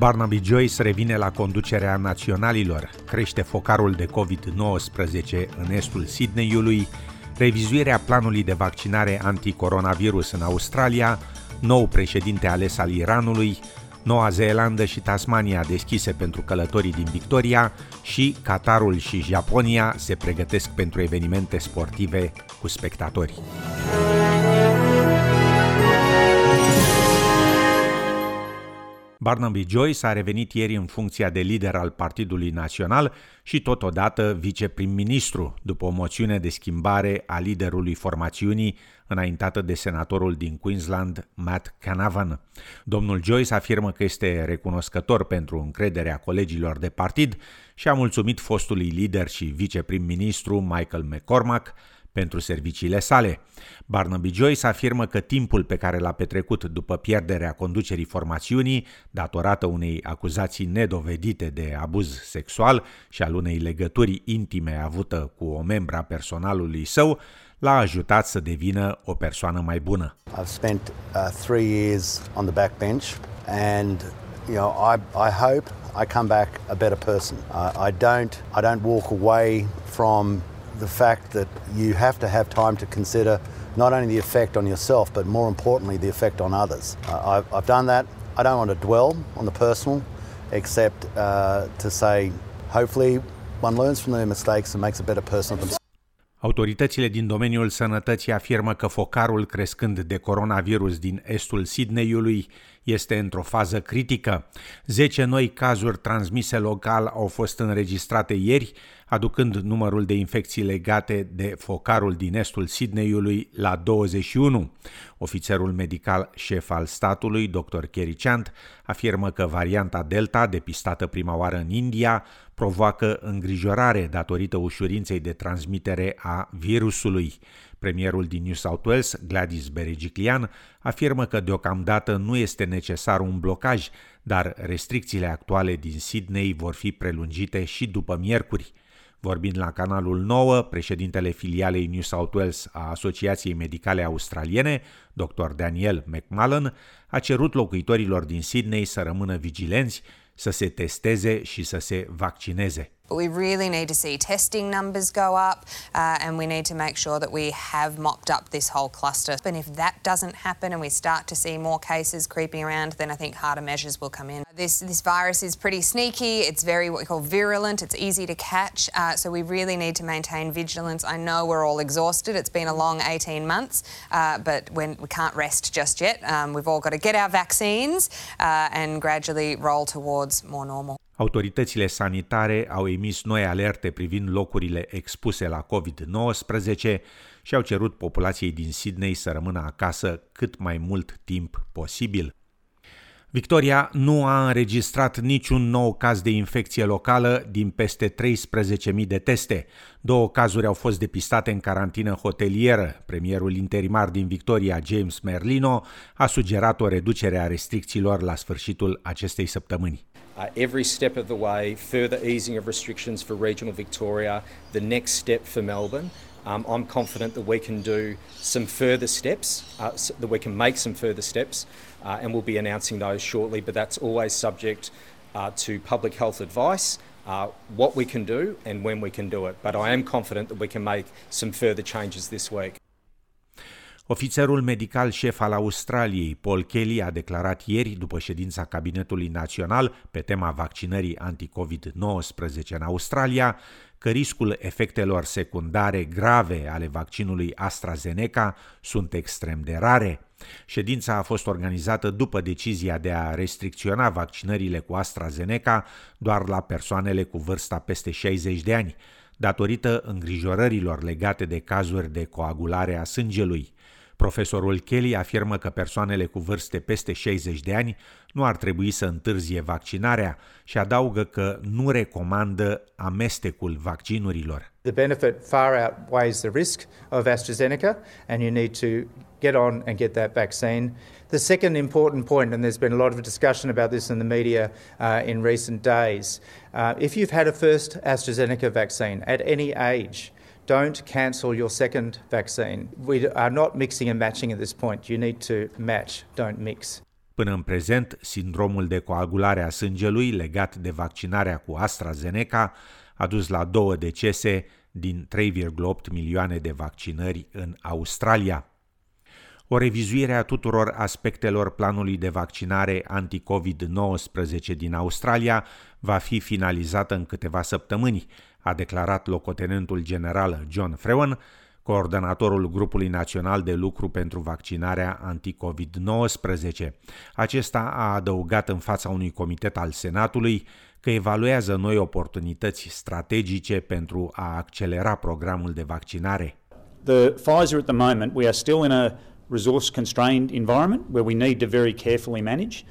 Barnaby Joyce revine la conducerea naționalilor, crește focarul de COVID-19 în estul Sydneyului, revizuirea planului de vaccinare anticoronavirus în Australia, nou președinte ales al Iranului, Noua Zeelandă și Tasmania deschise pentru călătorii din Victoria și Qatarul și Japonia se pregătesc pentru evenimente sportive cu spectatori. Barnaby Joyce a revenit ieri în funcția de lider al Partidului Național și totodată viceprim-ministru, după o moțiune de schimbare a liderului formațiunii înaintată de senatorul din Queensland, Matt Canavan. Domnul Joyce afirmă că este recunoscător pentru încrederea colegilor de partid și a mulțumit fostului lider și viceprim-ministru Michael McCormack pentru serviciile sale. Barnaby Joyce afirmă că timpul pe care l-a petrecut după pierderea conducerii formațiunii, datorată unei acuzații nedovedite de abuz sexual și al unei legături intime avută cu o membra a personalului său, l-a ajutat să devină o persoană mai bună. I've spent uh, three years on the backbench and you know I, I hope I come back a better person. Uh, I don't I don't walk away from the fact that you have to have time to consider not only the effect on yourself, but more importantly, the effect on others. Uh, I've, I've, done that. I don't want to dwell on the personal, except uh, to say, hopefully, one learns from their mistakes and makes a better person of themselves. Autoritățile din domeniul sănătății afirmă că focarul crescând de coronavirus din estul Sydneyului este într-o fază critică. 10 noi cazuri transmise local au fost înregistrate ieri, aducând numărul de infecții legate de focarul din estul Sydneyului la 21. Ofițerul medical șef al statului, dr. Kerry Chant, afirmă că varianta Delta, depistată prima oară în India, provoacă îngrijorare datorită ușurinței de transmitere a virusului. Premierul din New South Wales, Gladys Berejiklian, afirmă că deocamdată nu este necesar un blocaj, dar restricțiile actuale din Sydney vor fi prelungite și după miercuri. Vorbind la canalul 9, președintele filialei New South Wales a Asociației Medicale Australiene, dr. Daniel McMullen, a cerut locuitorilor din Sydney să rămână vigilenți, să se testeze și să se vaccineze. But we really need to see testing numbers go up uh, and we need to make sure that we have mopped up this whole cluster. And if that doesn't happen and we start to see more cases creeping around, then I think harder measures will come in. This, this virus is pretty sneaky, it's very what we call virulent, it's easy to catch, uh, so we really need to maintain vigilance. I know we're all exhausted, it's been a long 18 months, uh, but when, we can't rest just yet. Um, we've all got to get our vaccines uh, and gradually roll towards more normal. Autoritățile sanitare au emis noi alerte privind locurile expuse la COVID-19 și au cerut populației din Sydney să rămână acasă cât mai mult timp posibil. Victoria nu a înregistrat niciun nou caz de infecție locală din peste 13.000 de teste. Două cazuri au fost depistate în carantină hotelieră. Premierul interimar din Victoria, James Merlino, a sugerat o reducere a restricțiilor la sfârșitul acestei săptămâni. Uh, every step of the way, further easing of restrictions for regional Victoria, the next step for Melbourne. Um, I'm confident that we can do some further steps, uh, so that we can make some further steps, uh, and we'll be announcing those shortly. But that's always subject uh, to public health advice, uh, what we can do and when we can do it. But I am confident that we can make some further changes this week. Ofițerul medical șef al Australiei, Paul Kelly, a declarat ieri, după ședința Cabinetului Național pe tema vaccinării anti-COVID-19 în Australia, că riscul efectelor secundare grave ale vaccinului AstraZeneca sunt extrem de rare. Ședința a fost organizată după decizia de a restricționa vaccinările cu AstraZeneca doar la persoanele cu vârsta peste 60 de ani, datorită îngrijorărilor legate de cazuri de coagulare a sângelui. Profesorul Kelly afirmă că persoanele cu vârste peste 60 de ani nu ar trebui să întârzie vaccinarea și adaugă că nu recomandă amestecul vaccinurilor. The benefit far outweighs the risk of AstraZeneca, and you need to get on and get that vaccine. The second important point, and there's been a lot of discussion about this in the media uh, in recent days, uh, if you've had a first AstraZeneca vaccine at any age, don't cancel your second vaccine. We are not mixing and matching at this point. You need to match, don't mix. Până în prezent, sindromul de coagulare a sângelui legat de vaccinarea cu AstraZeneca a dus la două decese din 3,8 milioane de vaccinări în Australia. O revizuire a tuturor aspectelor planului de vaccinare anti-COVID-19 din Australia va fi finalizată în câteva săptămâni, a declarat locotenentul general John Frewen, coordonatorul grupului național de lucru pentru vaccinarea anti-COVID-19. Acesta a adăugat în fața unui comitet al Senatului că evaluează noi oportunități strategice pentru a accelera programul de vaccinare. The Pfizer at the moment we are still in a resource constrained environment where we need to very carefully manage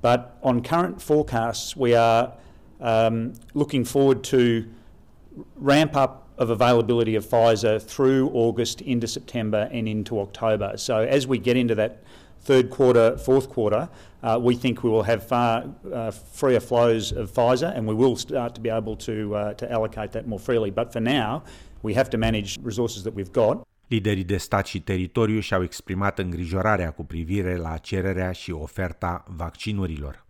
but on current forecasts we are um, looking forward to ramp up of availability of Pfizer through August into September and into October. So as we get into that third quarter, fourth quarter, uh, we think we will have far uh, freer flows of Pfizer and we will start to be able to, uh, to allocate that more freely. But for now, we have to manage resources that we've got. Liderii de stat și teritoriu și-au exprimat îngrijorarea cu privire la cererea și oferta vaccinurilor.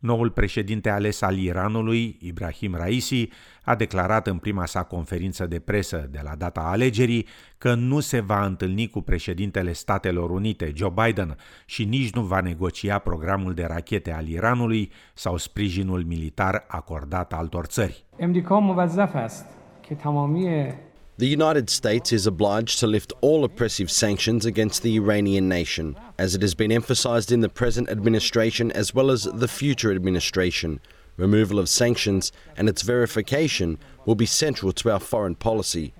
Noul președinte ales al Iranului, Ibrahim Raisi, a declarat în prima sa conferință de presă de la data alegerii că nu se va întâlni cu președintele Statelor Unite, Joe Biden, și nici nu va negocia programul de rachete al Iranului sau sprijinul militar acordat altor țări. The United States is obliged to lift all oppressive sanctions against the Iranian nation, as it has been emphasized in the present administration as well as the future administration. Removal of sanctions and its verification will be central to our foreign policy.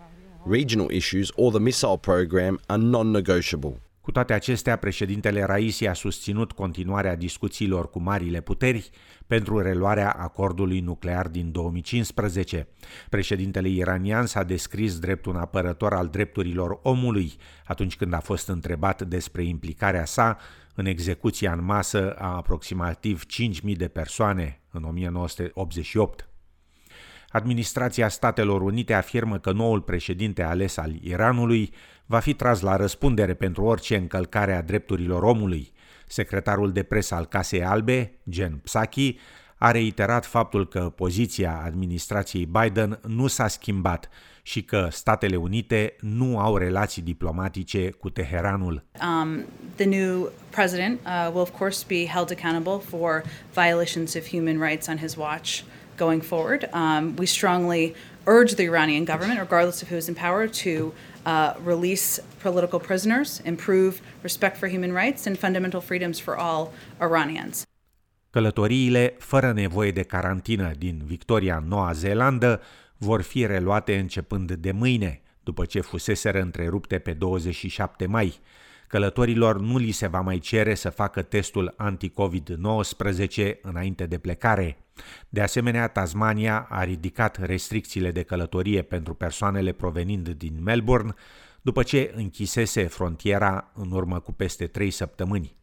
Regional issues or the missile program are non negotiable. Cu toate acestea, președintele Raisi a susținut continuarea discuțiilor cu marile puteri pentru reluarea acordului nuclear din 2015. Președintele iranian s-a descris drept un apărător al drepturilor omului atunci când a fost întrebat despre implicarea sa în execuția în masă a aproximativ 5.000 de persoane în 1988. Administrația Statelor Unite afirmă că noul președinte ales al Iranului va fi tras la răspundere pentru orice încălcare a drepturilor omului. Secretarul de presă al Casei Albe, Jen Psaki, a reiterat faptul că poziția administrației Biden nu s-a schimbat și că Statele Unite nu au relații diplomatice cu Teheranul. Um, the new president uh, will of course be held accountable for violations of human rights on his watch going forward. Um, we strongly urge the Iranian government, regardless of who is in power, to uh, release political prisoners, improve respect for human rights and fundamental freedoms for all Iranians. Călătoriile fără nevoie de carantină din Victoria, Noua Zeelandă, vor fi reluate începând de mâine, după ce fuseseră întrerupte pe 27 mai. Călătorilor nu li se va mai cere să facă testul anti-COVID-19 înainte de plecare. De asemenea, Tasmania a ridicat restricțiile de călătorie pentru persoanele provenind din Melbourne după ce închisese frontiera în urmă cu peste trei săptămâni.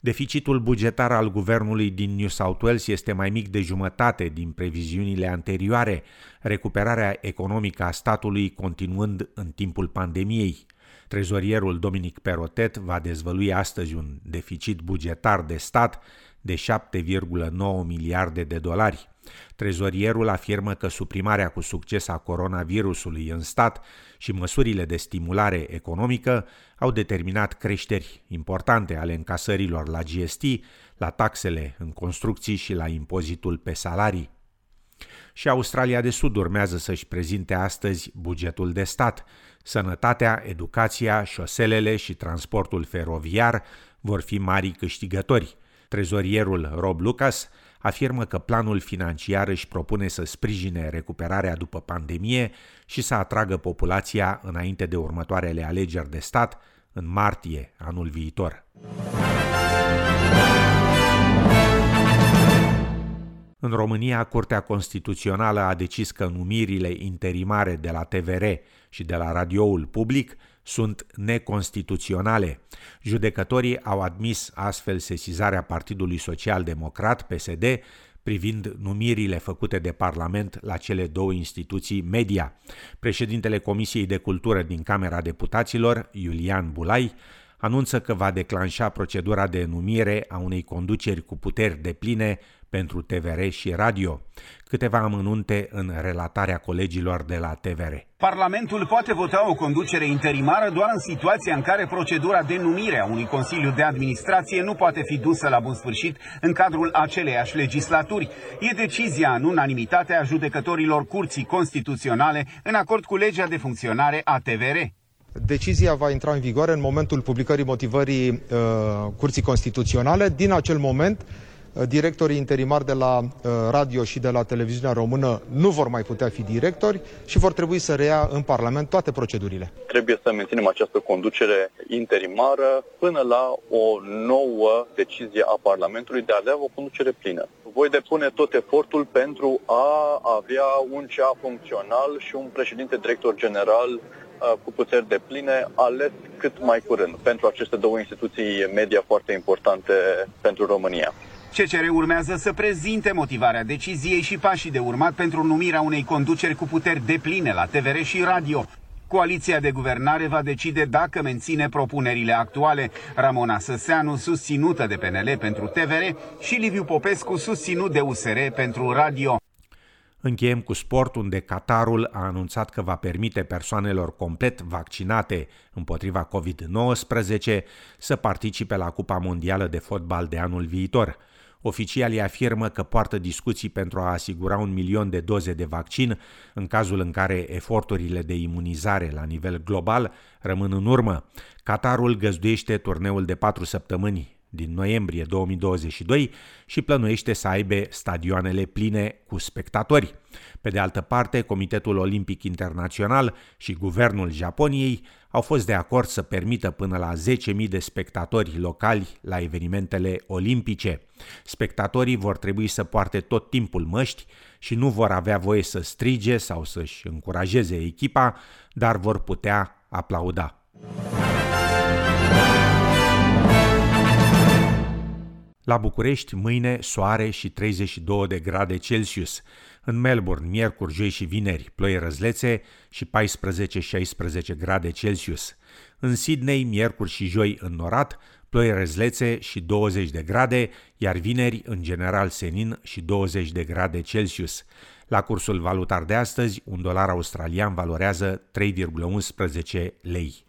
Deficitul bugetar al guvernului din New South Wales este mai mic de jumătate din previziunile anterioare, recuperarea economică a statului continuând în timpul pandemiei. Trezorierul Dominic Perotet va dezvălui astăzi un deficit bugetar de stat de 7,9 miliarde de dolari. Trezorierul afirmă că suprimarea cu succes a coronavirusului în stat și măsurile de stimulare economică au determinat creșteri importante ale încasărilor la GST, la taxele în construcții și la impozitul pe salarii. Și Australia de Sud urmează să-și prezinte astăzi bugetul de stat. Sănătatea, educația, șoselele și transportul feroviar vor fi mari câștigători. Trezorierul Rob Lucas afirmă că planul financiar își propune să sprijine recuperarea după pandemie și să atragă populația înainte de următoarele alegeri de stat în martie anul viitor. În România, Curtea Constituțională a decis că numirile interimare de la TVR și de la radioul public sunt neconstituționale. Judecătorii au admis astfel sesizarea Partidului Social Democrat, PSD, privind numirile făcute de Parlament la cele două instituții media. Președintele Comisiei de Cultură din Camera Deputaților, Iulian Bulai, anunță că va declanșa procedura de numire a unei conduceri cu puteri de pline pentru TVR și radio. Câteva amănunte în relatarea colegilor de la TVR. Parlamentul poate vota o conducere interimară doar în situația în care procedura de numire a unui Consiliu de Administrație nu poate fi dusă la bun sfârșit în cadrul aceleiași legislaturi. E decizia în unanimitate a judecătorilor Curții Constituționale în acord cu legea de funcționare a TVR. Decizia va intra în vigoare în momentul publicării motivării uh, Curții Constituționale. Din acel moment, uh, directorii interimari de la uh, radio și de la televiziunea română nu vor mai putea fi directori și vor trebui să reia în Parlament toate procedurile. Trebuie să menținem această conducere interimară până la o nouă decizie a Parlamentului de a avea o conducere plină. Voi depune tot efortul pentru a avea un CEA funcțional și un președinte director general Uh, cu puteri de pline, ales cât mai curând pentru aceste două instituții media foarte importante pentru România. CCR urmează să prezinte motivarea deciziei și pașii de urmat pentru numirea unei conduceri cu puteri de pline la TVR și radio. Coaliția de guvernare va decide dacă menține propunerile actuale. Ramona Săseanu, susținută de PNL pentru TVR, și Liviu Popescu, susținut de USR pentru radio. Încheiem cu sport, unde Qatarul a anunțat că va permite persoanelor complet vaccinate împotriva COVID-19 să participe la Cupa Mondială de Fotbal de anul viitor. Oficialii afirmă că poartă discuții pentru a asigura un milion de doze de vaccin în cazul în care eforturile de imunizare la nivel global rămân în urmă. Qatarul găzduiește turneul de patru săptămâni din noiembrie 2022 și plănuiește să aibă stadioanele pline cu spectatori. Pe de altă parte, Comitetul Olimpic Internațional și Guvernul Japoniei au fost de acord să permită până la 10.000 de spectatori locali la evenimentele olimpice. Spectatorii vor trebui să poarte tot timpul măști și nu vor avea voie să strige sau să-și încurajeze echipa, dar vor putea aplauda. La București, mâine, soare și 32 de grade Celsius. În Melbourne, miercuri, joi și vineri, ploi răzlețe și 14-16 grade Celsius. În Sydney, miercuri și joi înnorat, ploi răzlețe și 20 de grade, iar vineri, în general senin și 20 de grade Celsius. La cursul valutar de astăzi, un dolar australian valorează 3,11 lei.